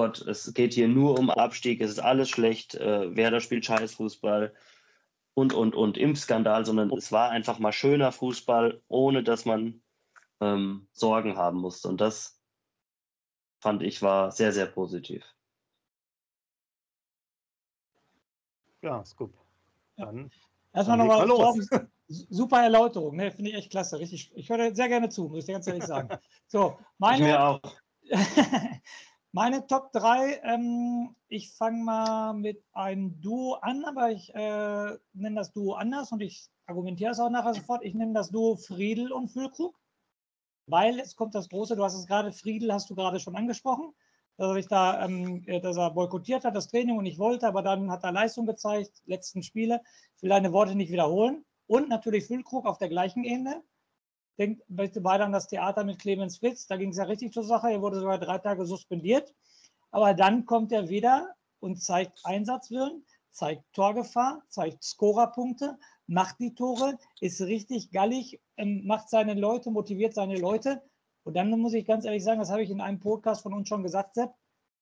Gott, es geht hier nur um Abstieg, es ist alles schlecht, äh, Werder spielt Scheißfußball und, und, und Impfskandal, sondern es war einfach mal schöner Fußball, ohne dass man ähm, Sorgen haben musste. Und das fand ich war sehr, sehr positiv. Ja, Scoop. Dann. Erstmal nochmal super Erläuterung, ne? finde ich echt klasse. Richtig, ich höre sehr gerne zu, muss ich ganz ehrlich sagen. So, meine, ich mir auch. meine Top 3, ähm, ich fange mal mit einem Duo an, aber ich äh, nenne das Duo anders und ich argumentiere es auch nachher sofort. Ich nenne das Duo Friedel und Füllkrug, weil es kommt das Große, du hast es gerade, Friedel hast du gerade schon angesprochen dass er, da, ähm, äh, dass er boykottiert hat, das Training und nicht wollte, aber dann hat er Leistung gezeigt, letzten Spiele. Ich will deine Worte nicht wiederholen. Und natürlich Füllkrug auf der gleichen Ebene. Denkt bitte beide an das Theater mit Clemens Fritz. Da ging es ja richtig zur Sache. Er wurde sogar drei Tage suspendiert. Aber dann kommt er wieder und zeigt Einsatzwillen, zeigt Torgefahr, zeigt Scorerpunkte, macht die Tore, ist richtig gallig, ähm, macht seine Leute, motiviert seine Leute. Und dann muss ich ganz ehrlich sagen, das habe ich in einem Podcast von uns schon gesagt, Sepp,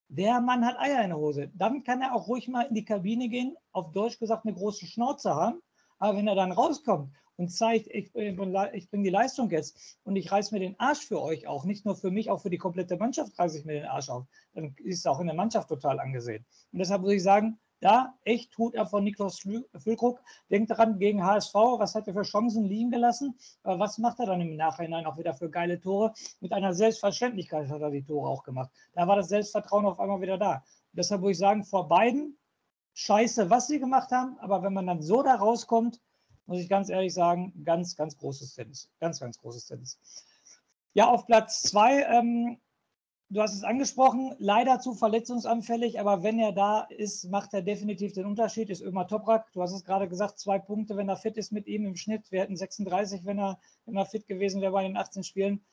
der Mann hat Eier in der Hose. Dann kann er auch ruhig mal in die Kabine gehen, auf Deutsch gesagt eine große Schnauze haben. Aber wenn er dann rauskommt und zeigt, ich, ich bringe die Leistung jetzt und ich reiße mir den Arsch für euch auch, nicht nur für mich, auch für die komplette Mannschaft reiße ich mir den Arsch auf, dann ist es auch in der Mannschaft total angesehen. Und deshalb muss ich sagen, da echt Hut ab von Niklas Füllkrug. Denkt daran, gegen HSV, was hat er für Chancen liegen gelassen? Aber was macht er dann im Nachhinein auch wieder für geile Tore? Mit einer Selbstverständlichkeit hat er die Tore auch gemacht. Da war das Selbstvertrauen auf einmal wieder da. Und deshalb würde ich sagen, vor beiden, scheiße, was sie gemacht haben, aber wenn man dann so da rauskommt, muss ich ganz ehrlich sagen, ganz, ganz großes Tennis. Ganz, ganz großes Tennis. Ja, auf Platz zwei ähm, du hast es angesprochen, leider zu verletzungsanfällig, aber wenn er da ist, macht er definitiv den Unterschied, ist Ömer Toprak. Du hast es gerade gesagt, zwei Punkte, wenn er fit ist mit ihm im Schnitt. Wir hätten 36, wenn er, wenn er fit gewesen wäre bei den 18 Spielen.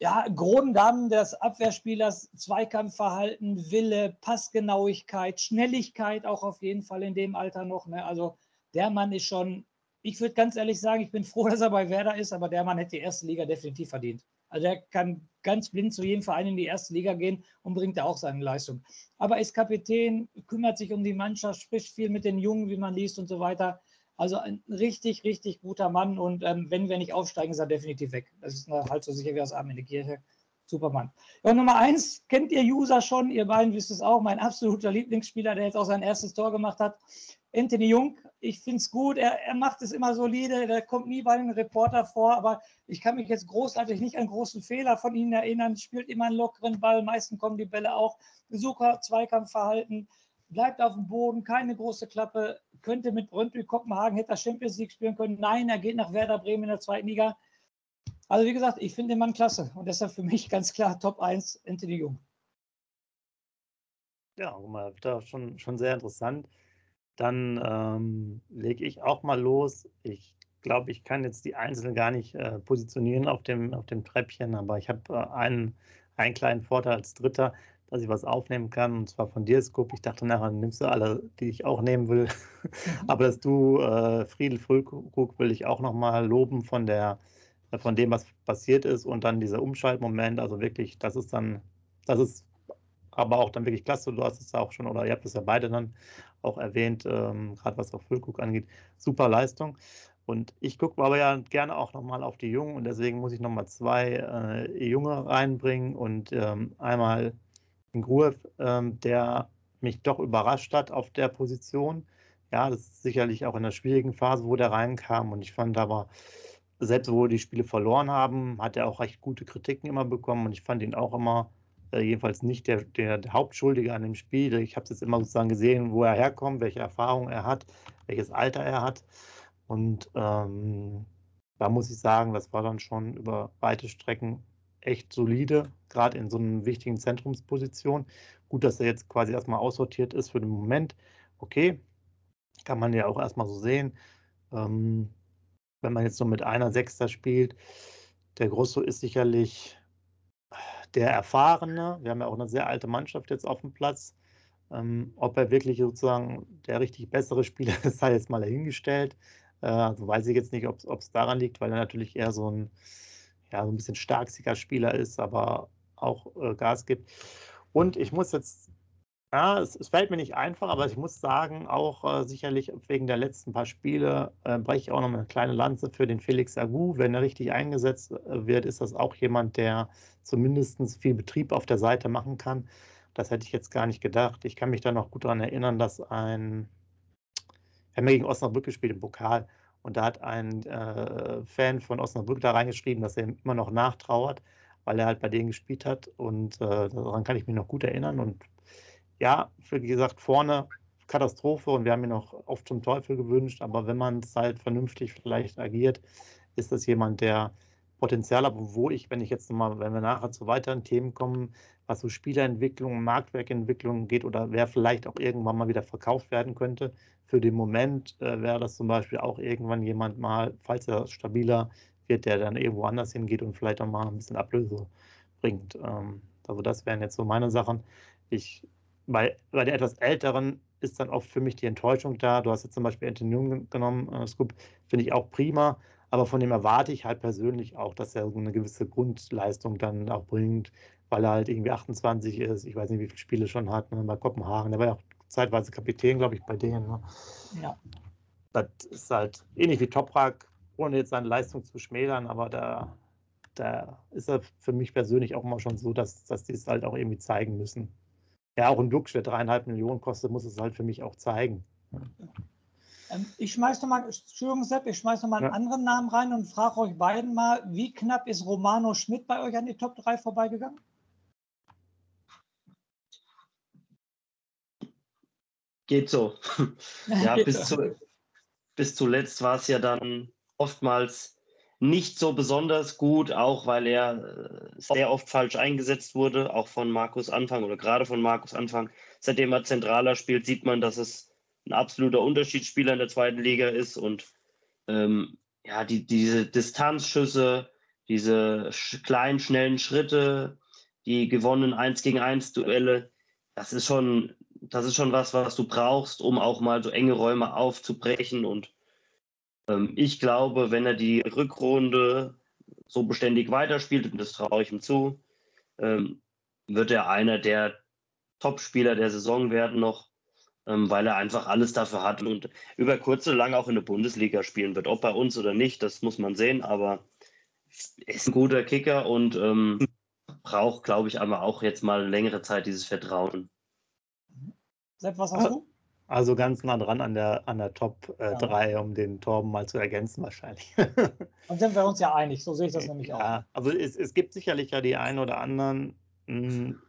Ja, Grunddamen des Abwehrspielers, Zweikampfverhalten, Wille, Passgenauigkeit, Schnelligkeit auch auf jeden Fall in dem Alter noch. Ne? Also der Mann ist schon, ich würde ganz ehrlich sagen, ich bin froh, dass er bei Werder ist, aber der Mann hätte die erste Liga definitiv verdient. Also er kann ganz blind zu jedem Verein in die erste Liga gehen und bringt da auch seine Leistung. Aber ist Kapitän, kümmert sich um die Mannschaft, spricht viel mit den Jungen, wie man liest und so weiter. Also ein richtig, richtig guter Mann. Und ähm, wenn wir nicht aufsteigen, ist er definitiv weg. Das ist halt so sicher wie das Abend in der Kirche. Supermann. Ja, Nummer eins, kennt ihr User schon, ihr beiden wisst es auch, mein absoluter Lieblingsspieler, der jetzt auch sein erstes Tor gemacht hat. Anthony Jung, ich finde es gut, er, er macht es immer solide, der kommt nie bei den Reporter vor, aber ich kann mich jetzt großartig nicht an großen Fehler von ihm erinnern, spielt immer einen lockeren Ball, meistens kommen die Bälle auch, super Zweikampfverhalten, bleibt auf dem Boden, keine große Klappe, könnte mit Brøndby Kopenhagen, hätte er Champions League spielen können, nein, er geht nach Werder Bremen in der zweiten Liga. Also wie gesagt, ich finde den Mann klasse. Und deshalb für mich ganz klar Top 1 Anthony Jung. Ja, mal schon, schon sehr interessant. Dann ähm, lege ich auch mal los. Ich glaube, ich kann jetzt die Einzelnen gar nicht äh, positionieren auf dem, auf dem Treppchen, aber ich habe äh, einen, einen kleinen Vorteil als Dritter, dass ich was aufnehmen kann, und zwar von dir, Scoop. Ich dachte nachher, nimmst du alle, die ich auch nehmen will. aber dass du, äh, Friedel Füllkrug, will ich auch nochmal loben von der, von dem, was passiert ist und dann dieser Umschaltmoment. Also wirklich, das ist dann, das ist aber auch dann wirklich klasse. Du hast es auch schon, oder ihr habt es ja beide dann auch erwähnt, ähm, gerade was auch Füllkrug angeht. Super Leistung. Und ich gucke aber ja gerne auch nochmal auf die Jungen und deswegen muss ich nochmal zwei äh, Junge reinbringen und ähm, einmal den Gruev, ähm, der mich doch überrascht hat auf der Position. Ja, das ist sicherlich auch in der schwierigen Phase, wo der reinkam und ich fand aber, selbst wo die Spiele verloren haben, hat er auch recht gute Kritiken immer bekommen und ich fand ihn auch immer äh, jedenfalls nicht der, der, Hauptschuldige an dem Spiel. Ich habe es jetzt immer sozusagen gesehen, wo er herkommt, welche Erfahrung er hat, welches Alter er hat. Und ähm, da muss ich sagen, das war dann schon über weite Strecken echt solide, gerade in so einer wichtigen Zentrumsposition. Gut, dass er jetzt quasi erstmal aussortiert ist für den Moment. Okay, kann man ja auch erstmal so sehen. Ähm, wenn man jetzt so mit einer Sechster spielt, der Grosso ist sicherlich der Erfahrene, wir haben ja auch eine sehr alte Mannschaft jetzt auf dem Platz, ähm, ob er wirklich sozusagen der richtig bessere Spieler ist, sei jetzt mal dahingestellt. Äh, also weiß ich jetzt nicht, ob es daran liegt, weil er natürlich eher so ein, ja, so ein bisschen starksiger Spieler ist, aber auch äh, Gas gibt. Und ich muss jetzt, ja, es, es, fällt mir nicht einfach, aber ich muss sagen, auch äh, sicherlich wegen der letzten paar Spiele äh, breche ich auch noch eine kleine Lanze für den Felix Agu. Wenn er richtig eingesetzt äh, wird, ist das auch jemand, der zumindest viel Betrieb auf der Seite machen kann. Das hätte ich jetzt gar nicht gedacht. Ich kann mich da noch gut daran erinnern, dass ein, wir haben ja gegen Osnabrück gespielt im Pokal und da hat ein äh, Fan von Osnabrück da reingeschrieben, dass er ihm immer noch nachtrauert, weil er halt bei denen gespielt hat. Und äh, daran kann ich mich noch gut erinnern. Und ja, wie gesagt, vorne Katastrophe und wir haben ihn auch oft zum Teufel gewünscht. Aber wenn man es halt vernünftig vielleicht agiert, ist das jemand, der Potenzial hat, wo ich, wenn ich jetzt nochmal, wenn wir nachher zu weiteren Themen kommen, was so Spielerentwicklung, Marktwerkentwicklung geht oder wer vielleicht auch irgendwann mal wieder verkauft werden könnte, für den Moment äh, wäre das zum Beispiel auch irgendwann jemand mal, falls er stabiler wird, der dann irgendwo anders hingeht und vielleicht auch mal ein bisschen Ablöse bringt. Ähm, also das wären jetzt so meine Sachen. Ich, bei, bei der etwas älteren ist dann oft für mich die Enttäuschung da. Du hast jetzt zum Beispiel Anthony Jung genommen, äh, Scoop, finde ich auch prima, aber von dem erwarte ich halt persönlich auch, dass er so eine gewisse Grundleistung dann auch bringt, weil er halt irgendwie 28 ist. Ich weiß nicht, wie viele Spiele schon hat ne, bei Kopenhagen. Der war ja auch zeitweise Kapitän, glaube ich, bei denen. Ne? Ja. Das ist halt ähnlich wie Toprak, ohne jetzt seine Leistung zu schmälern, aber da, da ist er für mich persönlich auch immer schon so, dass, dass die es halt auch irgendwie zeigen müssen. Ja, auch ein Duxch, der dreieinhalb Millionen kostet, muss es halt für mich auch zeigen. Ähm, ich schmeiß noch mal, Entschuldigung, Sepp, ich schmeiß noch mal einen ja. anderen Namen rein und frage euch beiden mal, wie knapp ist Romano Schmidt bei euch an die Top 3 vorbeigegangen? Geht so. ja, bis, zu, bis zuletzt war es ja dann oftmals nicht so besonders gut, auch weil er äh, sehr oft falsch eingesetzt wurde, auch von Markus Anfang oder gerade von Markus Anfang. Seitdem er zentraler spielt, sieht man, dass es ein absoluter Unterschiedsspieler in der zweiten Liga ist und ähm, ja, die, diese Distanzschüsse, diese sch kleinen, schnellen Schritte, die gewonnenen 1 gegen 1 Duelle, das ist schon das ist schon was, was du brauchst, um auch mal so enge Räume aufzubrechen. Und ich glaube, wenn er die Rückrunde so beständig weiterspielt, und das traue ich ihm zu, ähm, wird er einer der Top-Spieler der Saison werden noch, ähm, weil er einfach alles dafür hat und über kurz oder lang auch in der Bundesliga spielen wird. Ob bei uns oder nicht, das muss man sehen, aber er ist ein guter Kicker und ähm, braucht, glaube ich, aber auch jetzt mal längere Zeit dieses Vertrauen. Sepp, was hast du? Also ganz nah dran an der, an der Top 3, äh, ja. um den Torben mal zu ergänzen wahrscheinlich. Dann sind wir uns ja einig, so sehe ich das nämlich auch. Ja, also es, es gibt sicherlich ja die einen oder anderen. Mh, hm,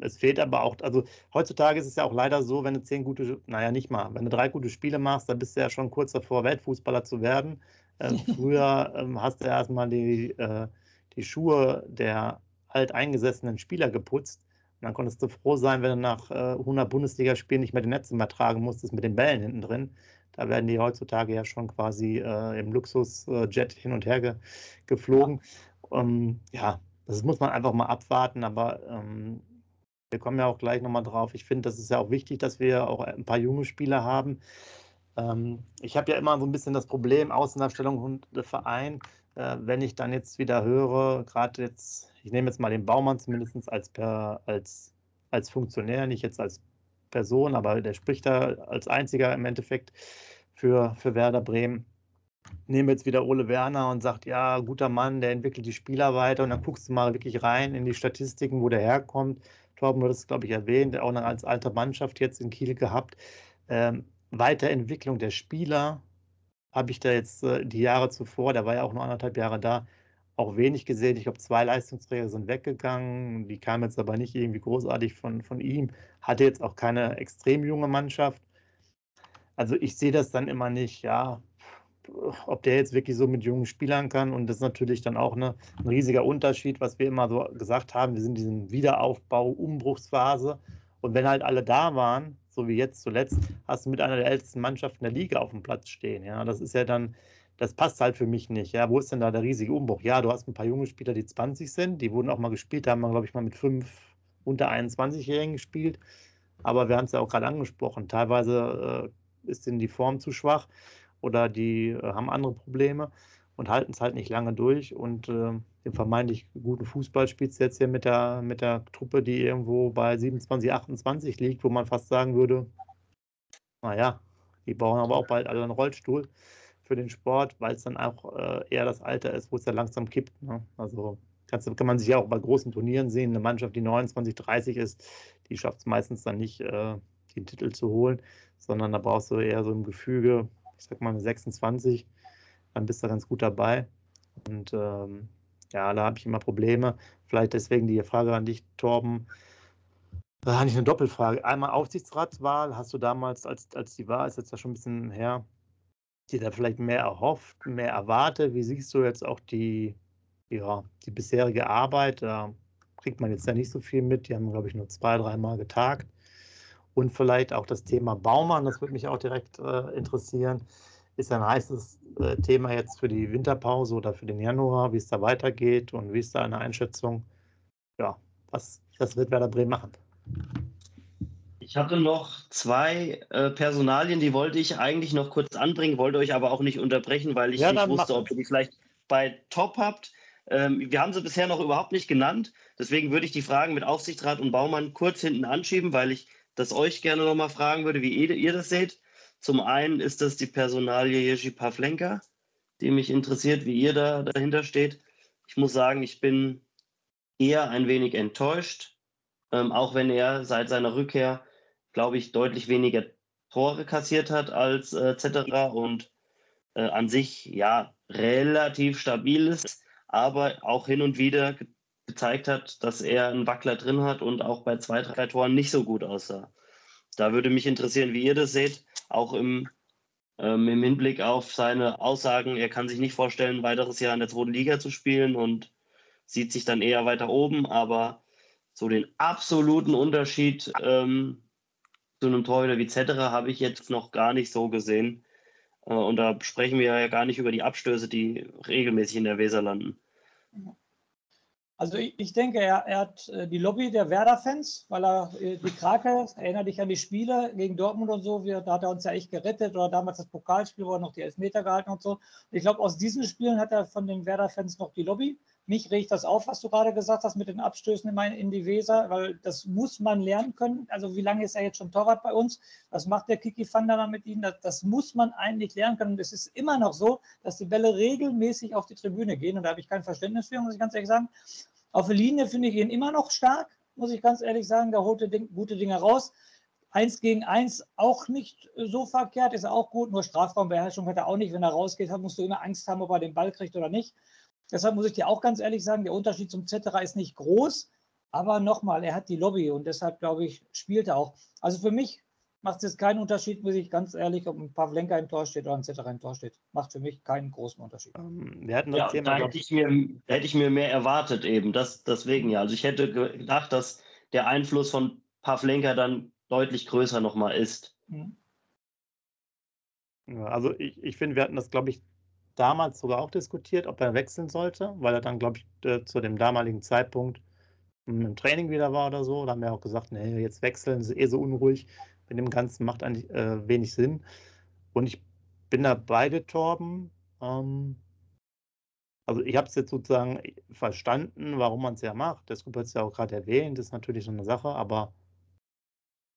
es fehlt aber auch, also heutzutage ist es ja auch leider so, wenn du zehn gute, naja, nicht mal, wenn du drei gute Spiele machst, dann bist du ja schon kurz davor, Weltfußballer zu werden. Äh, früher ähm, hast du erstmal die, äh, die Schuhe der alteingesessenen Spieler geputzt und dann konntest du froh sein, wenn du nach äh, 100 Bundesligaspielen nicht mehr den Netz übertragen musstest mit den Bällen hinten drin. Da werden die heutzutage ja schon quasi äh, im Luxusjet hin und her ge geflogen. Ähm, ja, das muss man einfach mal abwarten, aber ähm, wir kommen ja auch gleich nochmal drauf. Ich finde, das ist ja auch wichtig, dass wir auch ein paar junge Spieler haben. Ähm, ich habe ja immer so ein bisschen das Problem, Außendarstellung und Verein, äh, wenn ich dann jetzt wieder höre, gerade jetzt ich nehme jetzt mal den Baumann zumindest als, per, als, als Funktionär, nicht jetzt als Person, aber der spricht da als einziger im Endeffekt für, für Werder Bremen. Nehme jetzt wieder Ole Werner und sagt, ja, guter Mann, der entwickelt die Spieler weiter und dann guckst du mal wirklich rein in die Statistiken, wo der herkommt. Torben hat es, glaube ich, erwähnt, auch noch als alter Mannschaft jetzt in Kiel gehabt. Ähm, Weiterentwicklung der Spieler habe ich da jetzt äh, die Jahre zuvor, der war ja auch nur anderthalb Jahre da, auch wenig gesehen. Ich glaube, zwei Leistungsträger sind weggegangen. Die kamen jetzt aber nicht irgendwie großartig von, von ihm. Hatte jetzt auch keine extrem junge Mannschaft. Also ich sehe das dann immer nicht, ja, ob der jetzt wirklich so mit jungen Spielern kann. Und das ist natürlich dann auch eine, ein riesiger Unterschied, was wir immer so gesagt haben. Wir sind in diesem Wiederaufbau, Umbruchsphase. Und wenn halt alle da waren, so wie jetzt zuletzt, hast du mit einer der ältesten Mannschaften der Liga auf dem Platz stehen. Ja, das ist ja dann das passt halt für mich nicht. Ja, wo ist denn da der riesige Umbruch? Ja, du hast ein paar junge Spieler, die 20 sind, die wurden auch mal gespielt, da haben wir, glaube ich, mal mit fünf unter 21-Jährigen gespielt. Aber wir haben es ja auch gerade angesprochen. Teilweise äh, ist ihnen die Form zu schwach oder die äh, haben andere Probleme und halten es halt nicht lange durch. Und äh, den vermeintlich guten Fußball spielst du jetzt hier mit der, mit der Truppe, die irgendwo bei 27, 28 liegt, wo man fast sagen würde, naja, die brauchen aber auch bald alle einen Rollstuhl für den Sport, weil es dann auch äh, eher das Alter ist, wo es ja langsam kippt. Ne? Also kannst, kann man sich ja auch bei großen Turnieren sehen. Eine Mannschaft, die 29, 30 ist, die schafft es meistens dann nicht, äh, den Titel zu holen, sondern da brauchst du eher so ein Gefüge, ich sag mal 26, dann bist du ganz gut dabei. Und ähm, ja, da habe ich immer Probleme. Vielleicht deswegen die Frage an dich, Torben. Da habe ich eine Doppelfrage. Einmal Aufsichtsratswahl. Hast du damals, als, als die war, ist jetzt ja schon ein bisschen her, dir da vielleicht mehr erhofft, mehr erwartet? Wie siehst du jetzt auch die, ja, die bisherige Arbeit? Da kriegt man jetzt ja nicht so viel mit. Die haben, glaube ich, nur zwei, dreimal getagt. Und vielleicht auch das Thema Baumann, das würde mich auch direkt äh, interessieren ist ein heißes äh, Thema jetzt für die Winterpause oder für den Januar, wie es da weitergeht und wie ist da eine Einschätzung? Ja, was das wird Werder Bremen machen. Ich hatte noch zwei äh, Personalien, die wollte ich eigentlich noch kurz anbringen, wollte euch aber auch nicht unterbrechen, weil ich ja, nicht wusste, ob ihr die vielleicht bei Top habt. Ähm, wir haben sie bisher noch überhaupt nicht genannt. Deswegen würde ich die Fragen mit Aufsichtsrat und Baumann kurz hinten anschieben, weil ich das euch gerne nochmal fragen würde, wie ihr, ihr das seht. Zum einen ist das die Personalie Jerzy Pavlenka, die mich interessiert, wie ihr da dahinter steht. Ich muss sagen, ich bin eher ein wenig enttäuscht, ähm, auch wenn er seit seiner Rückkehr, glaube ich, deutlich weniger Tore kassiert hat als äh, Zetterer und äh, an sich ja relativ stabil ist, aber auch hin und wieder ge gezeigt hat, dass er einen Wackler drin hat und auch bei zwei, drei Toren nicht so gut aussah. Da würde mich interessieren, wie ihr das seht auch im, ähm, im Hinblick auf seine Aussagen, er kann sich nicht vorstellen, ein weiteres Jahr in der zweiten Liga zu spielen und sieht sich dann eher weiter oben, aber so den absoluten Unterschied ähm, zu einem Torhüter wie Zetterer habe ich jetzt noch gar nicht so gesehen. Äh, und da sprechen wir ja gar nicht über die Abstöße, die regelmäßig in der Weser landen. Also ich, ich denke, er, er, hat äh, die Lobby der Werder-Fans, weil er äh, die Krake, erinnere dich an die Spiele gegen Dortmund und so, wir, da hat er uns ja echt gerettet oder damals das Pokalspiel, wo er noch die Elfmeter gehalten und so. Ich glaube, aus diesen Spielen hat er von den Werder-Fans noch die Lobby. Mich regt das auf, was du gerade gesagt hast mit den Abstößen in die Weser, weil das muss man lernen können. Also wie lange ist er jetzt schon Torwart bei uns? Was macht der Kiki Van der mit ihm? Das, das, muss man eigentlich lernen können. Und es ist immer noch so, dass die Bälle regelmäßig auf die Tribüne gehen. Und da habe ich kein Verständnis für, muss ich ganz ehrlich sagen. Auf der Linie finde ich ihn immer noch stark, muss ich ganz ehrlich sagen. Da holt er gute Dinge raus. Eins gegen eins auch nicht so verkehrt, ist auch gut. Nur Strafraumbeherrschung hat er auch nicht. Wenn er rausgeht, musst du immer Angst haben, ob er den Ball kriegt oder nicht. Deshalb muss ich dir auch ganz ehrlich sagen, der Unterschied zum Zetterer ist nicht groß. Aber nochmal, er hat die Lobby und deshalb, glaube ich, spielt er auch. Also für mich macht es jetzt keinen Unterschied, muss ich ganz ehrlich, ob ein Pavlenka im Tor steht oder ein Zetterer im Tor steht. Macht für mich keinen großen Unterschied. Ähm, wir hatten das ja, Thema, da hätte ich, mir, hätte ich mir mehr erwartet eben. Das, deswegen ja. Also ich hätte gedacht, dass der Einfluss von Pavlenka dann deutlich größer nochmal ist. Mhm. Also ich, ich finde, wir hatten das, glaube ich, damals sogar auch diskutiert, ob er wechseln sollte, weil er dann, glaube ich, äh, zu dem damaligen Zeitpunkt hm, im Training wieder war oder so. Da haben wir auch gesagt, nee, jetzt wechseln, ist eh so unruhig mit dem Ganzen, macht eigentlich äh, wenig Sinn. Und ich bin da beide Torben. Ähm, also ich habe es jetzt sozusagen verstanden, warum man es ja macht. Das hat es ja auch gerade erwähnt, ist natürlich so eine Sache, aber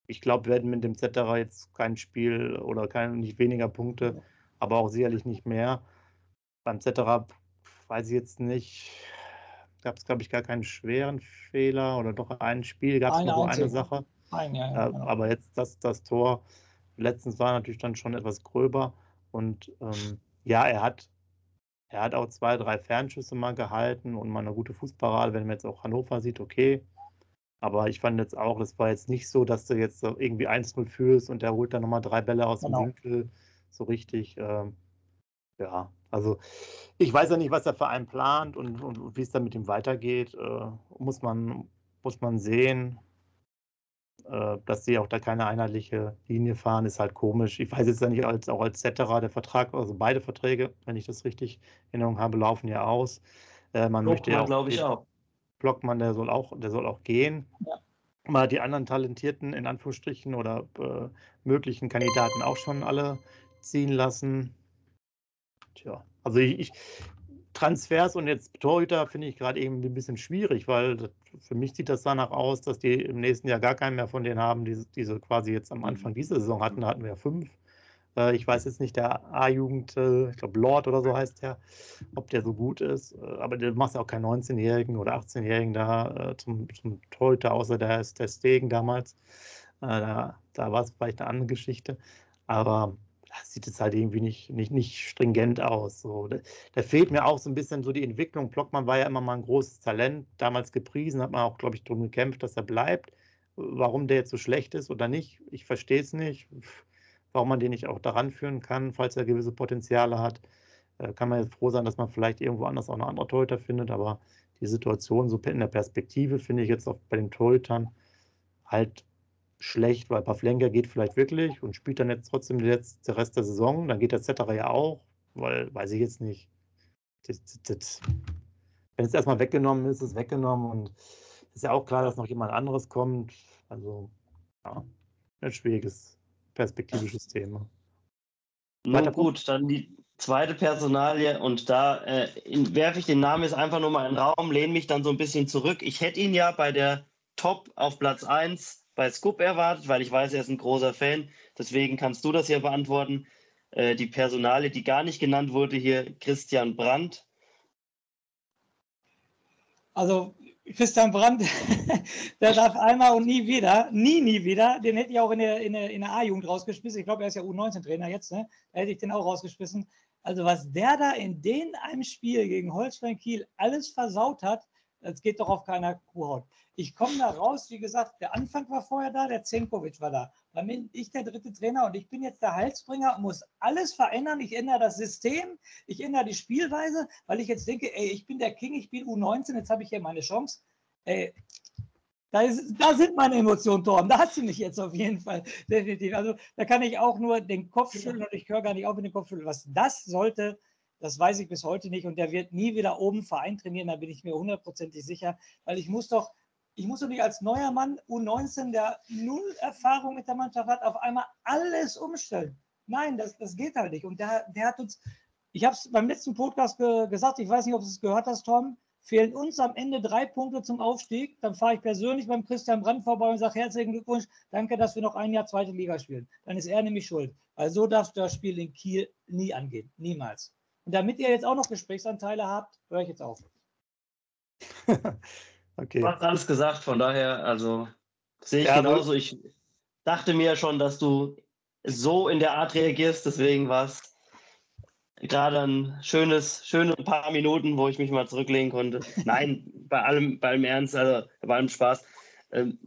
ich glaube, wir werden mit dem Zetterer jetzt kein Spiel oder kein, nicht weniger Punkte, aber auch sicherlich nicht mehr. Beim Zetterer weiß ich jetzt nicht, gab es, glaube ich, gar keinen schweren Fehler oder doch ein Spiel, gab es nur eine Sache. Ein, ja, ja, genau. Aber jetzt das, das Tor, letztens war natürlich dann schon etwas gröber und ähm, ja, er hat, er hat auch zwei, drei Fernschüsse mal gehalten und mal eine gute Fußparade, wenn man jetzt auch Hannover sieht, okay. Aber ich fand jetzt auch, das war jetzt nicht so, dass du jetzt irgendwie 1-0 führst und der holt dann nochmal drei Bälle aus genau. dem Winkel so richtig. Ähm, ja, also ich weiß ja nicht, was der Verein plant und, und wie es dann mit ihm weitergeht. Äh, muss, man, muss man sehen. Äh, dass sie auch da keine einheitliche Linie fahren, ist halt komisch. Ich weiß jetzt ja nicht, als, auch als Cetera, der Vertrag, also beide Verträge, wenn ich das richtig in Erinnerung habe, laufen ja aus. Äh, man Blockmann, möchte ja glaube ich, auch. Blockmann, der soll auch, der soll auch gehen. Ja. Mal die anderen talentierten, in Anführungsstrichen, oder äh, möglichen Kandidaten auch schon alle ziehen lassen. Tja, also ich, ich Transfers und jetzt Torhüter finde ich gerade eben ein bisschen schwierig, weil für mich sieht das danach aus, dass die im nächsten Jahr gar keinen mehr von denen haben, die, die sie quasi jetzt am Anfang dieser Saison hatten. Da hatten wir ja fünf. Äh, ich weiß jetzt nicht, der A-Jugend, äh, ich glaube Lord oder so heißt der, ob der so gut ist. Äh, aber du machst ja auch keinen 19-Jährigen oder 18-Jährigen da zum, zum Torhüter, außer der ist der Stegen damals. Da, da war es vielleicht eine andere Geschichte. Aber sieht es halt irgendwie nicht, nicht, nicht stringent aus. So. Da, da, fehlt mir auch so ein bisschen so die Entwicklung. Blockmann war ja immer mal ein großes Talent, damals gepriesen, hat man auch, glaube ich, darum gekämpft, dass er bleibt. Warum der jetzt so schlecht ist oder nicht, ich verstehe es nicht warum man den nicht auch daran führen kann, falls er gewisse Potenziale hat. Äh, kann man jetzt froh sein, dass man vielleicht irgendwo anders auch eine andere Torhüter findet, aber die Situation so in der Perspektive finde ich jetzt auch bei den Torhütern halt schlecht, weil Pavlenka geht vielleicht wirklich und spielt dann jetzt trotzdem den letzten Rest der Saison. Dann geht der Zetterer ja auch, weil, weiß ich jetzt nicht. Das, das, das. Wenn es erstmal weggenommen ist, ist es weggenommen und es ist ja auch klar, dass noch jemand anderes kommt. Also, ja, ein schwieriges perspektivisches Thema. Na gut, dann die zweite Personalie und da äh, werfe ich den Namen jetzt einfach nur mal in den Raum, lehne mich dann so ein bisschen zurück. Ich hätte ihn ja bei der Top auf Platz 1 bei Scoop erwartet, weil ich weiß, er ist ein großer Fan. Deswegen kannst du das hier beantworten. Äh, die Personalie, die gar nicht genannt wurde hier, Christian Brandt. Also Christian Brandt, der darf einmal und nie wieder, nie, nie wieder, den hätte ich auch in der, in der, in der A-Jugend rausgeschmissen. Ich glaube, er ist ja U19-Trainer jetzt, ne? Da hätte ich den auch rausgeschmissen. Also, was der da in den einem Spiel gegen Holstein Kiel alles versaut hat, das geht doch auf keiner Kuhhaut. Ich komme da raus, wie gesagt, der Anfang war vorher da, der Zenkovic war da. Dann bin ich der dritte Trainer und ich bin jetzt der Halsbringer und muss alles verändern. Ich ändere das System, ich ändere die Spielweise, weil ich jetzt denke, ey, ich bin der King, ich bin U19, jetzt habe ich hier meine Chance. Ey, da, ist, da, sind meine Emotionen, Torben. Da hast du mich jetzt auf jeden Fall. Definitiv. Also da kann ich auch nur den Kopf schütteln und ich höre gar nicht auf mit dem Kopf schütteln. Was das sollte, das weiß ich bis heute nicht. Und der wird nie wieder oben Verein trainieren, da bin ich mir hundertprozentig sicher. Weil ich muss doch, ich muss doch nicht als neuer Mann U19, der null Erfahrung mit der Mannschaft hat, auf einmal alles umstellen. Nein, das, das geht halt nicht. Und der, der hat uns, ich habe es beim letzten Podcast ge gesagt, ich weiß nicht, ob du es gehört hast, Tom, fehlen uns am Ende drei Punkte zum Aufstieg. Dann fahre ich persönlich beim Christian Brandt vorbei und sage herzlichen Glückwunsch, danke, dass wir noch ein Jahr zweite Liga spielen. Dann ist er nämlich schuld. Weil so darfst du das Spiel in Kiel nie angehen. Niemals. Und damit ihr jetzt auch noch Gesprächsanteile habt, höre ich jetzt auf. okay. Du hast alles gesagt, von daher, also sehe ich ja, genauso. Ich dachte mir schon, dass du so in der Art reagierst, deswegen war es gerade ein schönes, schöne paar Minuten, wo ich mich mal zurücklegen konnte. Nein, bei allem, bei allem Ernst, also bei allem Spaß. Ähm,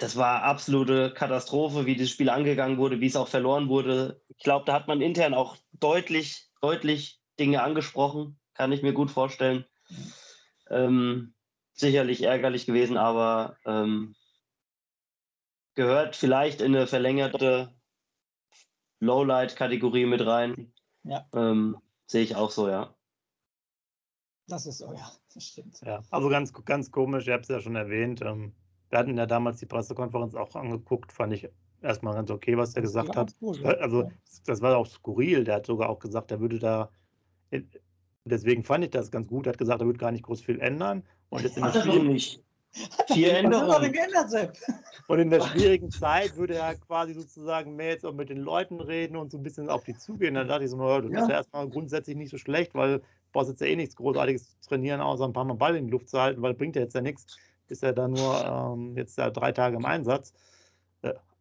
das war absolute Katastrophe, wie das Spiel angegangen wurde, wie es auch verloren wurde. Ich glaube, da hat man intern auch deutlich, deutlich Dinge angesprochen, kann ich mir gut vorstellen. Ähm, sicherlich ärgerlich gewesen, aber ähm, gehört vielleicht in eine verlängerte Lowlight-Kategorie mit rein. Ja. Ähm, sehe ich auch so, ja. Das ist so, ja, das stimmt. Ja, also ganz, ganz komisch, ihr habt es ja schon erwähnt. Ähm, wir hatten ja damals die Pressekonferenz auch angeguckt, fand ich erstmal ganz okay, was er gesagt hat. Ja. Also, das war auch skurril. Der hat sogar auch gesagt, er würde da. Deswegen fand ich das ganz gut. Er hat gesagt, er würde gar nicht groß viel ändern. Und jetzt in der Spiel, Vier Änderungen. geändert, Und in der schwierigen Zeit würde er quasi sozusagen mehr jetzt auch mit den Leuten reden und so ein bisschen auf die zugehen. Dann dachte ich so, naja, das ja. ist ja erstmal grundsätzlich nicht so schlecht, weil du brauchst jetzt ja eh nichts Großartiges zu trainieren, außer ein paar Mal Ball in die Luft zu halten, weil bringt ja jetzt ja nichts. Ist ja da nur ähm, jetzt ja drei Tage im Einsatz.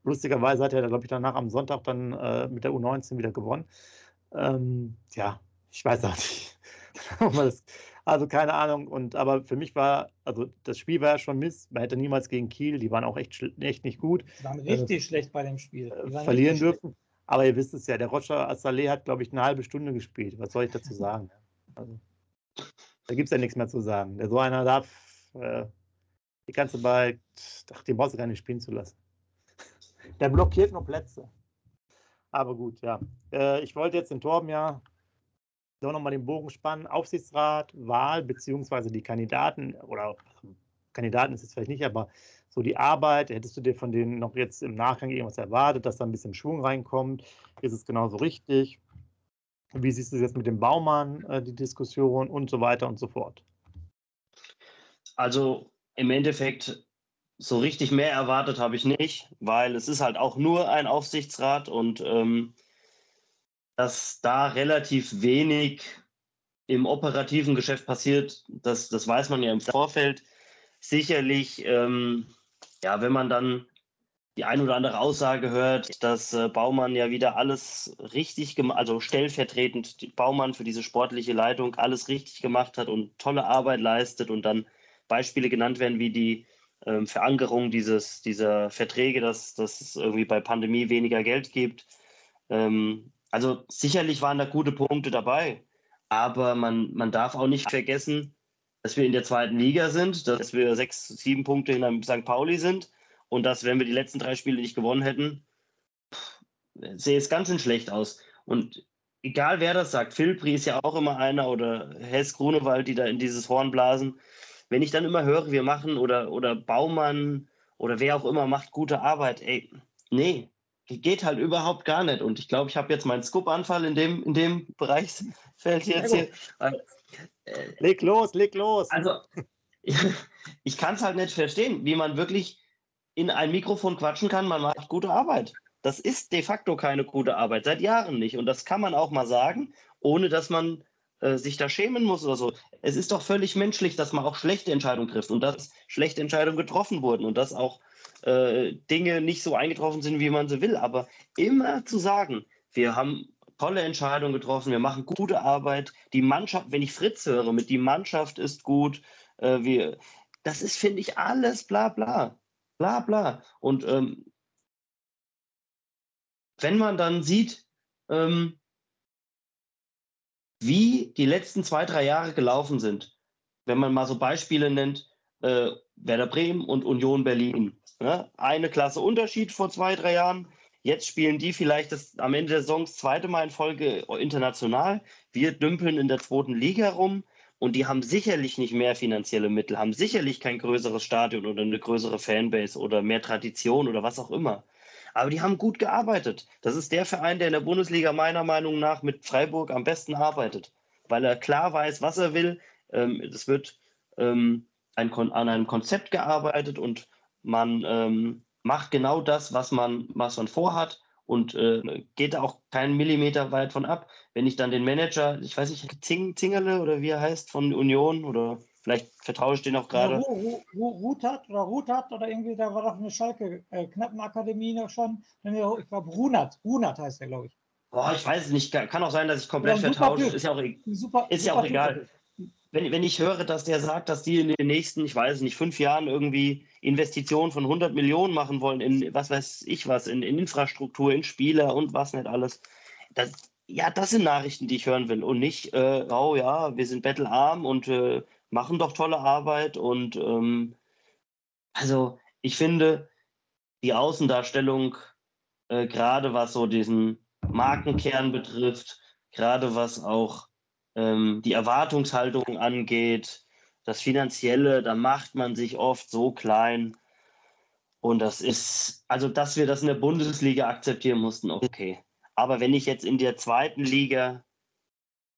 Lustigerweise hat er, glaube ich, danach am Sonntag dann äh, mit der U19 wieder gewonnen. Ähm, ja, ich weiß auch nicht. Also keine Ahnung. Und aber für mich war, also das Spiel war ja schon Mist. Man hätte niemals gegen Kiel, die waren auch echt, echt nicht gut. Die waren richtig äh, schlecht bei dem Spiel. Verlieren dürfen. Aber ihr wisst es ja, der Roger Assalé hat, glaube ich, eine halbe Stunde gespielt. Was soll ich dazu sagen? Also, da gibt es ja nichts mehr zu sagen. Der so einer darf äh, die ganze Ball, ach, den brauchst du gar nicht spielen zu lassen. Der blockiert nur Plätze. Aber gut, ja. Äh, ich wollte jetzt den Torben ja so nochmal den Bogen spannen, Aufsichtsrat, Wahl, beziehungsweise die Kandidaten oder Kandidaten ist es vielleicht nicht, aber so die Arbeit, hättest du dir von denen noch jetzt im Nachgang irgendwas erwartet, dass da ein bisschen Schwung reinkommt? Ist es genauso richtig? Wie siehst du jetzt mit dem Baumann, äh, die Diskussion und so weiter und so fort? Also im Endeffekt so richtig mehr erwartet habe ich nicht, weil es ist halt auch nur ein Aufsichtsrat und ähm, dass da relativ wenig im operativen Geschäft passiert, das, das weiß man ja im Vorfeld. Sicherlich, ähm, ja, wenn man dann die ein oder andere Aussage hört, dass äh, Baumann ja wieder alles richtig gemacht, also stellvertretend Baumann für diese sportliche Leitung alles richtig gemacht hat und tolle Arbeit leistet und dann Beispiele genannt werden wie die ähm, Verankerung dieses, dieser Verträge, dass, dass es irgendwie bei Pandemie weniger Geld gibt. Ähm, also sicherlich waren da gute Punkte dabei, aber man, man darf auch nicht vergessen, dass wir in der zweiten Liga sind, dass wir sechs, sieben Punkte hinter St. Pauli sind und dass, wenn wir die letzten drei Spiele nicht gewonnen hätten, sähe es ganz schön schlecht aus. Und egal wer das sagt, Filpri ist ja auch immer einer oder Hess Grunewald, die da in dieses Horn blasen wenn ich dann immer höre, wir machen oder, oder Baumann oder wer auch immer macht gute Arbeit, ey, nee, geht halt überhaupt gar nicht. Und ich glaube, ich habe jetzt meinen Scoop-Anfall in dem, in dem Bereichsfeld jetzt hier. Äh, leg los, leg los. Also, ich kann es halt nicht verstehen, wie man wirklich in ein Mikrofon quatschen kann, man macht gute Arbeit. Das ist de facto keine gute Arbeit, seit Jahren nicht. Und das kann man auch mal sagen, ohne dass man äh, sich da schämen muss oder so. Es ist doch völlig menschlich, dass man auch schlechte Entscheidungen trifft und dass schlechte Entscheidungen getroffen wurden und dass auch äh, Dinge nicht so eingetroffen sind, wie man sie will. Aber immer zu sagen, wir haben tolle Entscheidungen getroffen, wir machen gute Arbeit, die Mannschaft, wenn ich Fritz höre, mit die Mannschaft ist gut, äh, wir, das ist, finde ich, alles bla bla. Bla bla. Und ähm, wenn man dann sieht, ähm, wie die letzten zwei, drei Jahre gelaufen sind. Wenn man mal so Beispiele nennt, äh, Werder Bremen und Union Berlin. Ne? Eine Klasse Unterschied vor zwei, drei Jahren. Jetzt spielen die vielleicht das, am Ende der Saison das zweite Mal in Folge international. Wir dümpeln in der zweiten Liga rum und die haben sicherlich nicht mehr finanzielle Mittel, haben sicherlich kein größeres Stadion oder eine größere Fanbase oder mehr Tradition oder was auch immer. Aber die haben gut gearbeitet. Das ist der Verein, der in der Bundesliga meiner Meinung nach mit Freiburg am besten arbeitet, weil er klar weiß, was er will. Ähm, es wird ähm, an einem Konzept gearbeitet und man ähm, macht genau das, was man, was man vorhat und äh, geht auch keinen Millimeter weit von ab. Wenn ich dann den Manager, ich weiß nicht, Zing, Zingerle oder wie er heißt, von Union oder Vielleicht vertausche ich den auch gerade. Rutat oder Rutat oder irgendwie, da war doch eine Schalke äh, Knappenakademie noch schon. Ich glaube, Runat. Runat heißt der, glaube ich. Boah, ich weiß es nicht. Kann auch sein, dass ich komplett vertausche. Ist ja auch, super, ist ja auch egal. Wenn, wenn ich höre, dass der sagt, dass die in den nächsten, ich weiß nicht, fünf Jahren irgendwie Investitionen von 100 Millionen machen wollen in was weiß ich was, in, in Infrastruktur, in Spieler und was nicht alles. Das, ja, das sind Nachrichten, die ich hören will und nicht, äh, oh ja, wir sind bettelarm und äh, machen doch tolle Arbeit und ähm, also ich finde die Außendarstellung, äh, gerade was so diesen Markenkern betrifft, gerade was auch ähm, die Erwartungshaltung angeht, das Finanzielle, da macht man sich oft so klein. Und das ist, also dass wir das in der Bundesliga akzeptieren mussten, okay. Aber wenn ich jetzt in der zweiten Liga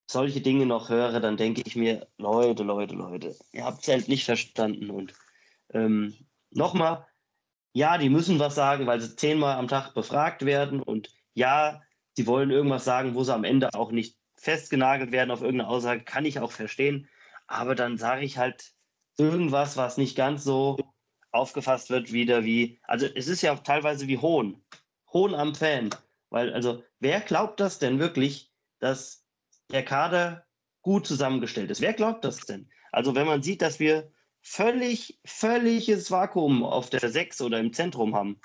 solche Dinge noch höre, dann denke ich mir, Leute, Leute, Leute, ihr habt es halt nicht verstanden. Und ähm, nochmal, ja, die müssen was sagen, weil sie zehnmal am Tag befragt werden. Und ja, sie wollen irgendwas sagen, wo sie am Ende auch nicht festgenagelt werden auf irgendeine Aussage, kann ich auch verstehen. Aber dann sage ich halt irgendwas, was nicht ganz so aufgefasst wird, wieder wie, also es ist ja auch teilweise wie Hohn. Hohn am Fan. Weil, also, wer glaubt das denn wirklich, dass der Kader gut zusammengestellt ist. Wer glaubt das denn? Also wenn man sieht, dass wir völlig, völliges Vakuum auf der 6 oder im Zentrum haben.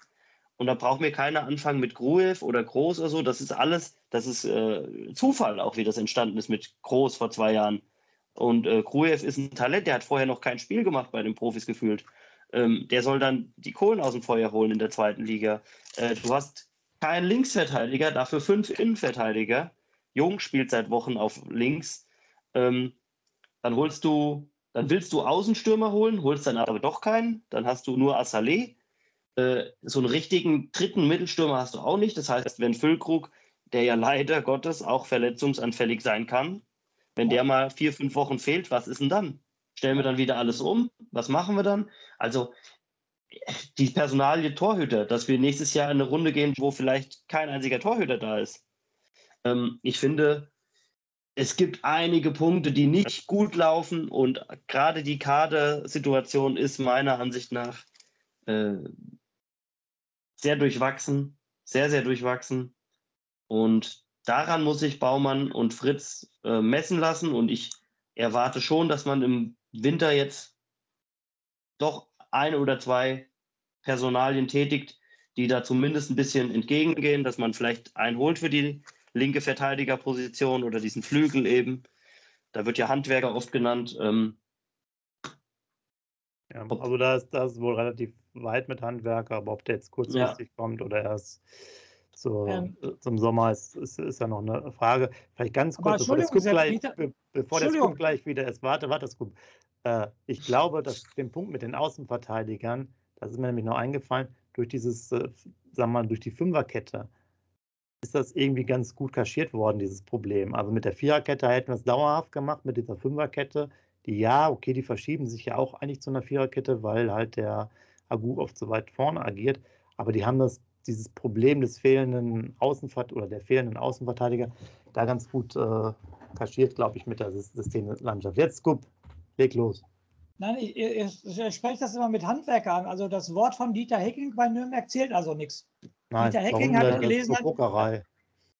Und da braucht mir keiner anfangen mit Gruev oder Groß oder so. Das ist alles, das ist äh, Zufall auch, wie das entstanden ist mit Groß vor zwei Jahren. Und äh, Gruev ist ein Talent, der hat vorher noch kein Spiel gemacht bei den Profis gefühlt. Ähm, der soll dann die Kohlen aus dem Feuer holen in der zweiten Liga. Äh, du hast keinen Linksverteidiger, dafür fünf Innenverteidiger. Jung spielt seit Wochen auf links. Ähm, dann holst du, dann willst du Außenstürmer holen, holst dann aber doch keinen. Dann hast du nur Assalé. Äh, so einen richtigen dritten Mittelstürmer hast du auch nicht. Das heißt, wenn Füllkrug der ja leider Gottes auch verletzungsanfällig sein kann. Wenn der mal vier, fünf Wochen fehlt, was ist denn dann? Stellen wir dann wieder alles um? Was machen wir dann? Also die Personalie Torhüter, dass wir nächstes Jahr in eine Runde gehen, wo vielleicht kein einziger Torhüter da ist. Ähm, ich finde, es gibt einige Punkte, die nicht gut laufen und gerade die Kadersituation ist meiner Ansicht nach äh, sehr durchwachsen, sehr, sehr durchwachsen. Und daran muss sich Baumann und Fritz äh, messen lassen und ich erwarte schon, dass man im Winter jetzt doch eine oder zwei Personalien tätigt, die da zumindest ein bisschen entgegengehen, dass man vielleicht einen holt für die linke Verteidigerposition oder diesen Flügel eben. Da wird ja Handwerker oft genannt. Ähm, ja, also da ist das wohl relativ weit mit Handwerker, aber ob der jetzt kurzfristig ja. kommt oder erst zur, ähm, zum Sommer ist, ist, ist, ja noch eine Frage. Vielleicht ganz kurz, bevor das gleich, bevor das Scoop gleich wieder ist. Warte, warte, Scoop. Äh, ich glaube, dass den Punkt mit den Außenverteidigern, das ist mir nämlich noch eingefallen, durch dieses, äh, sagen wir mal, durch die Fünferkette ist das irgendwie ganz gut kaschiert worden, dieses Problem. Also mit der Viererkette hätten wir es dauerhaft gemacht, mit dieser Fünferkette. Die ja, okay, die verschieben sich ja auch eigentlich zu einer Viererkette, weil halt der Agu oft so weit vorne agiert. Aber die haben das, dieses Problem des fehlenden Außenvert oder der fehlenden Außenverteidiger da ganz gut äh, kaschiert, glaube ich, mit der Systemlandschaft. Jetzt, Scoop, leg los. Nein, ich, ich, ich spreche das immer mit Handwerker an. Also das Wort von Dieter Hecking bei Nürnberg zählt also nichts. Nein, Dieter Hecking hat gelesen. Ist Pokerei.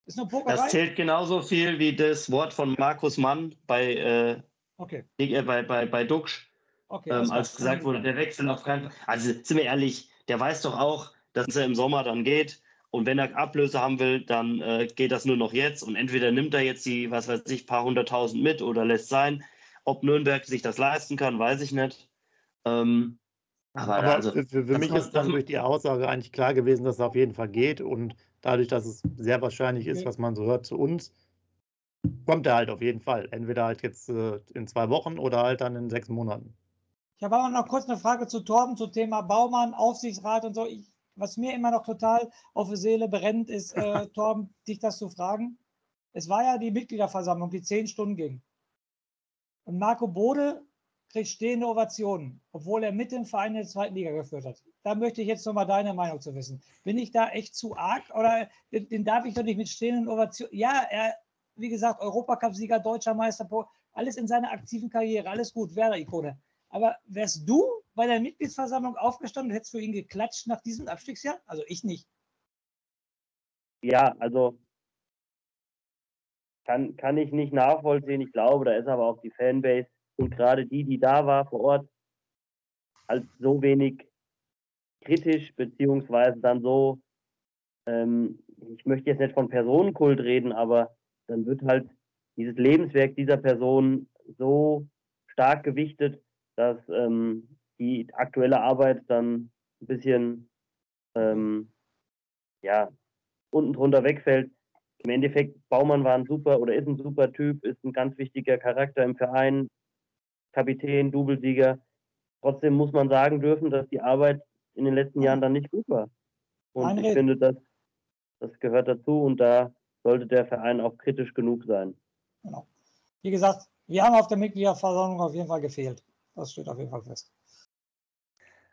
Ist nur Pokerei. Das zählt genauso viel wie das Wort von Markus Mann bei, äh, okay. äh, bei, bei, bei Duxch. Okay, ähm, als gesagt wurde, der Wechsel auf keinen Fall. Also sind wir ehrlich, der weiß doch auch, dass er im Sommer dann geht. Und wenn er Ablöse haben will, dann äh, geht das nur noch jetzt. Und entweder nimmt er jetzt die, was weiß ich, paar hunderttausend mit oder lässt sein. Ob Nürnberg sich das leisten kann, weiß ich nicht. Ähm, aber, aber also, für, für mich ist dann durch die Aussage eigentlich klar gewesen, dass es auf jeden Fall geht. Und dadurch, dass es sehr wahrscheinlich ist, was man so hört zu uns, kommt er halt auf jeden Fall. Entweder halt jetzt äh, in zwei Wochen oder halt dann in sechs Monaten. Ich habe aber noch kurz eine Frage zu Torben, zum Thema Baumann, Aufsichtsrat und so. Ich, was mir immer noch total auf die Seele brennt, ist, äh, Torben, dich das zu fragen. Es war ja die Mitgliederversammlung, die zehn Stunden ging. Und Marco Bode kriegt stehende Ovationen, obwohl er mit dem Verein in der zweiten Liga geführt hat. Da möchte ich jetzt nochmal deine Meinung zu wissen. Bin ich da echt zu arg oder den, darf ich doch nicht mit stehenden Ovationen? Ja, er, wie gesagt, Europacup-Sieger, deutscher Meister, alles in seiner aktiven Karriere, alles gut, wäre Ikone. Aber wärst du bei der Mitgliedsversammlung aufgestanden und hättest für ihn geklatscht nach diesem Abstiegsjahr? Also ich nicht. Ja, also kann, kann ich nicht nachvollziehen. Ich glaube, da ist aber auch die Fanbase und gerade die, die da war vor Ort, als so wenig kritisch, beziehungsweise dann so, ähm, ich möchte jetzt nicht von Personenkult reden, aber dann wird halt dieses Lebenswerk dieser Person so stark gewichtet, dass ähm, die aktuelle Arbeit dann ein bisschen ähm, ja, unten drunter wegfällt. Im Endeffekt, Baumann war ein super oder ist ein super Typ, ist ein ganz wichtiger Charakter im Verein, Kapitän, Doublesieger. Trotzdem muss man sagen dürfen, dass die Arbeit in den letzten Jahren dann nicht gut war. Und André. ich finde, das, das gehört dazu und da sollte der Verein auch kritisch genug sein. Genau. Wie gesagt, wir haben auf der Mitgliederversammlung auf jeden Fall gefehlt. Das steht auf jeden Fall fest.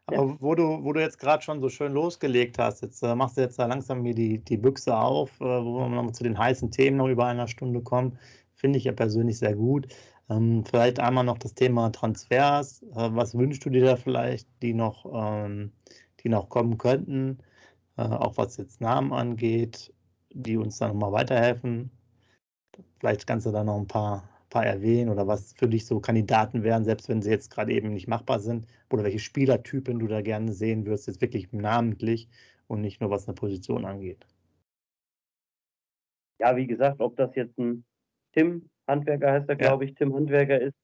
Aber ja. wo, du, wo du jetzt gerade schon so schön losgelegt hast, jetzt äh, machst du jetzt da langsam mir die, die Büchse auf, äh, wo wir noch zu den heißen Themen noch über einer Stunde kommen. Finde ich ja persönlich sehr gut. Ähm, vielleicht einmal noch das Thema Transfers. Äh, was wünschst du dir da vielleicht, die noch, ähm, die noch kommen könnten? Äh, auch was jetzt Namen angeht, die uns dann nochmal weiterhelfen. Vielleicht kannst du da noch ein paar, paar erwähnen oder was für dich so Kandidaten wären, selbst wenn sie jetzt gerade eben nicht machbar sind. Oder welche Spielertypen du da gerne sehen würdest, jetzt wirklich namentlich und nicht nur was eine Position angeht. Ja, wie gesagt, ob das jetzt ein Tim Handwerker heißt er, glaube ich, Tim Handwerker ist.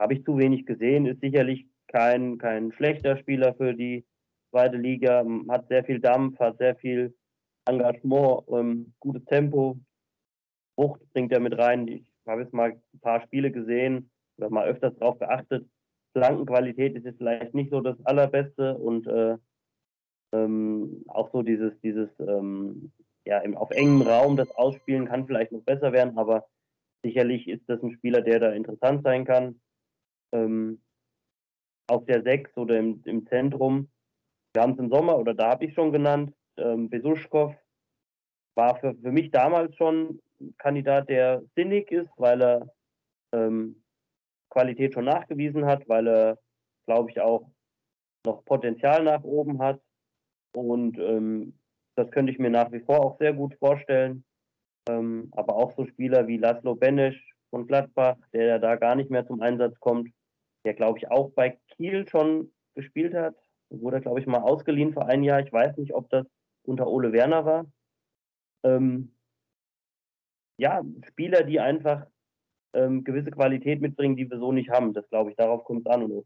Habe ich zu wenig gesehen, ist sicherlich kein, kein schlechter Spieler für die zweite Liga, hat sehr viel Dampf, hat sehr viel Engagement, ähm, gutes Tempo, Wucht bringt er mit rein. Ich habe jetzt mal ein paar Spiele gesehen oder mal öfters darauf geachtet. Flankenqualität ist jetzt vielleicht nicht so das allerbeste und äh, Ähm, auch so dieses, dieses ähm, ja, im, auf engem Raum das Ausspielen kann vielleicht noch besser werden, aber sicherlich ist das ein Spieler, der da interessant sein kann. Ähm, auf der 6 oder im, im Zentrum. Wir haben es im Sommer, oder da habe ich schon genannt, ähm, Besuschkow war für, für mich damals schon ein Kandidat, der sinnig ist, weil er ähm, Qualität schon nachgewiesen hat, weil er, glaube ich, auch noch Potenzial nach oben hat. Und ähm, das könnte ich mir nach wie vor auch sehr gut vorstellen. Ähm, aber auch so Spieler wie Laszlo Benesch von Gladbach, der da gar nicht mehr zum Einsatz kommt, der, glaube ich, auch bei Kiel schon gespielt hat. Wurde, glaube ich, mal ausgeliehen für ein Jahr. Ich weiß nicht, ob das unter Ole Werner war. Ähm, ja, Spieler, die einfach ähm, gewisse Qualität mitbringen, die wir so nicht haben. Das glaube ich, darauf kommt es an. Und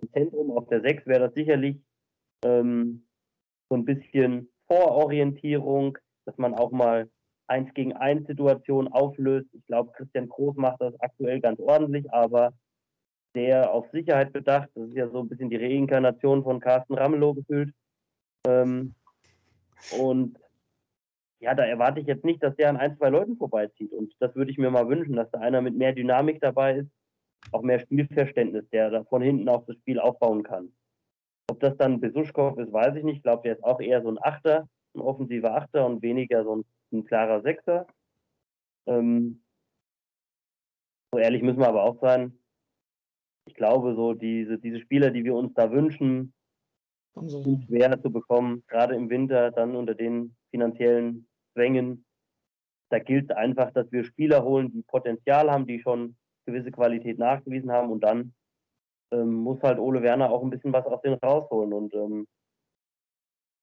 Im Zentrum auf der 6 wäre das sicherlich ähm, so ein bisschen Vororientierung, dass man auch mal eins gegen eins Situationen auflöst. Ich glaube, Christian Groß macht das aktuell ganz ordentlich, aber der auf Sicherheit bedacht, das ist ja so ein bisschen die Reinkarnation von Carsten Ramelow gefühlt. Ähm, und ja, da erwarte ich jetzt nicht, dass der an ein, zwei Leuten vorbeizieht. Und das würde ich mir mal wünschen, dass da einer mit mehr Dynamik dabei ist, auch mehr Spielverständnis, der da von hinten auf das Spiel aufbauen kann. Ob das dann Besuschkow ist, weiß ich nicht. Ich glaube, der ist auch eher so ein Achter, offensiver Achter und weniger so ein, ein klarer Sechser. Ähm, so ehrlich müssen wir aber auch sein. Ich glaube, so diese, diese Spieler, die wir uns da wünschen, sind schwer zu bekommen, gerade im Winter, dann unter den finanziellen Zwängen. Da gilt einfach, dass wir Spieler holen, die Potenzial haben, die schon gewisse Qualität nachgewiesen haben und dann ähm, muss halt Ole Werner auch ein bisschen was aus denen rausholen. Und ähm,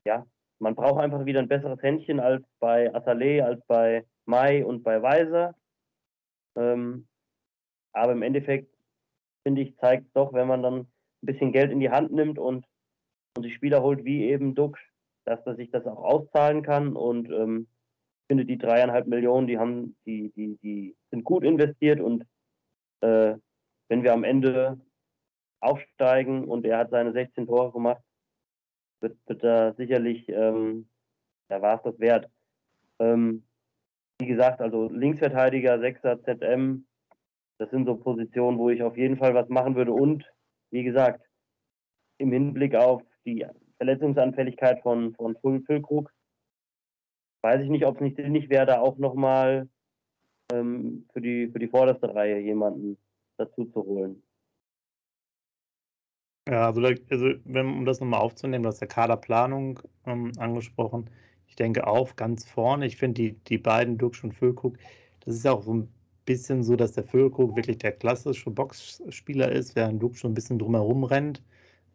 ja, man braucht einfach wieder ein besseres Händchen als bei Assalé, als bei Mai und bei Weiser. Ähm, aber im Endeffekt, finde ich, zeigt es doch, wenn man dann ein bisschen Geld in die Hand nimmt und, und sich Spieler holt wie eben Duxch, dass er sich das auch auszahlen kann. Und ähm, ich finde, die dreieinhalb Millionen, die haben, die, die, die sind gut investiert und äh, wenn wir am Ende aufsteigen und er hat seine 16 Tore gemacht, wird, wird er sicherlich, ähm, da war es das wert. Ähm, wie gesagt, also Linksverteidiger, Sechser, ZM, das sind so Positionen, wo ich auf jeden Fall was machen würde. Und wie gesagt, im Hinblick auf die Verletzungsanfälligkeit von, von Füllkrug. Weiß ich nicht, ob es nicht sinnig wäre, da auch nochmal ähm, für, die, für die vorderste Reihe jemanden dazu zu holen. Ja, also, also wenn, um das nochmal aufzunehmen, du hast ja Kaderplanung ähm, angesprochen. Ich denke auch ganz vorne, ich finde die, die beiden, Dux und Füllkrug, das ist ja auch so ein bisschen so, dass der Füllkrug wirklich der klassische Boxspieler ist, während Dux schon ein bisschen drumherum rennt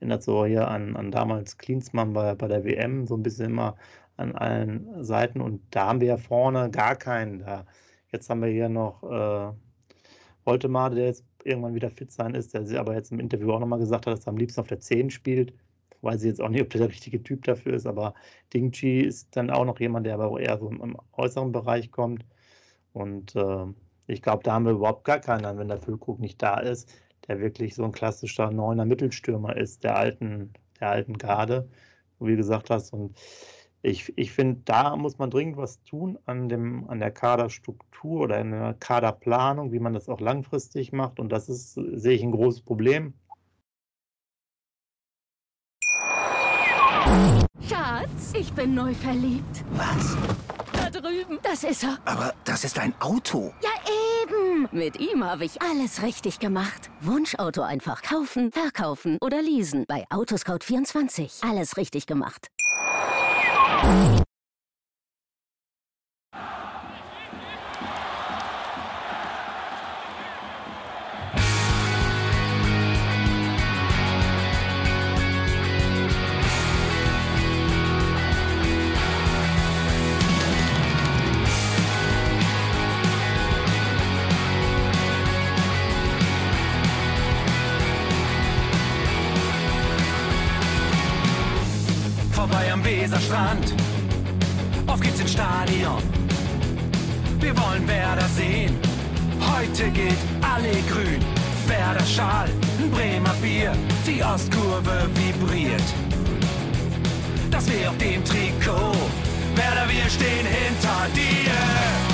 erinnert so hier an, an damals Klinsmann bei, bei der WM, so ein bisschen immer an allen Seiten. Und da haben wir ja vorne gar keinen da. Jetzt haben wir hier noch äh, Woltemade, der jetzt irgendwann wieder fit sein ist, der aber jetzt im Interview auch nochmal gesagt hat, dass er am liebsten auf der 10 spielt. Weiß ich jetzt auch nicht, ob der der richtige Typ dafür ist, aber Dingchi ist dann auch noch jemand, der aber eher so im äußeren Bereich kommt. Und äh, ich glaube, da haben wir überhaupt gar keinen, wenn der Füllkrug nicht da ist der wirklich so ein klassischer neuner Mittelstürmer ist, der alten, der alten Garde, wie du gesagt hast. Und ich, ich finde, da muss man dringend was tun an, dem, an der Kaderstruktur oder in der Kaderplanung, wie man das auch langfristig macht. Und das ist, sehe ich, ein großes Problem. Schatz, ich bin neu verliebt. Was? Da drüben. Das ist er. Aber das ist ein Auto. Ja, eben. Mit ihm habe ich alles richtig gemacht. Wunschauto einfach kaufen, verkaufen oder leasen. Bei Autoscout24. Alles richtig gemacht. Bye. Weserstrand. Auf geht's ins Stadion. Wir wollen Werder sehen. Heute geht alle grün. Werder Schal, ein Bremer Bier. Die Ostkurve vibriert. das W auf dem Trikot. Werder, wir stehen hinter dir.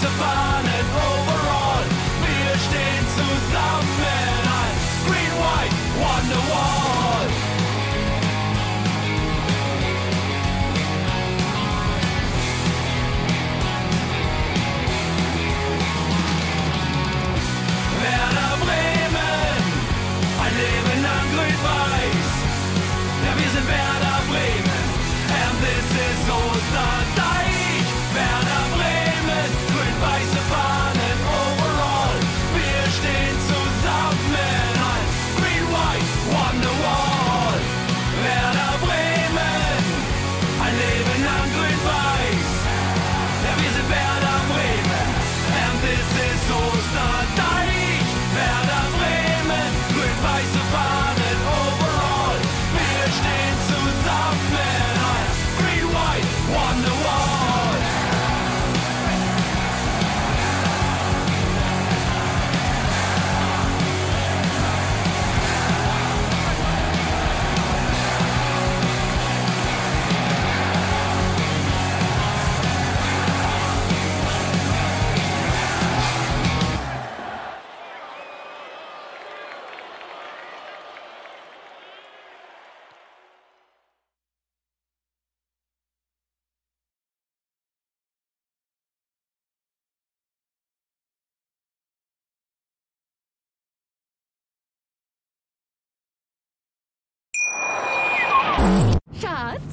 grün-weiße overall. Green White Wonderwall.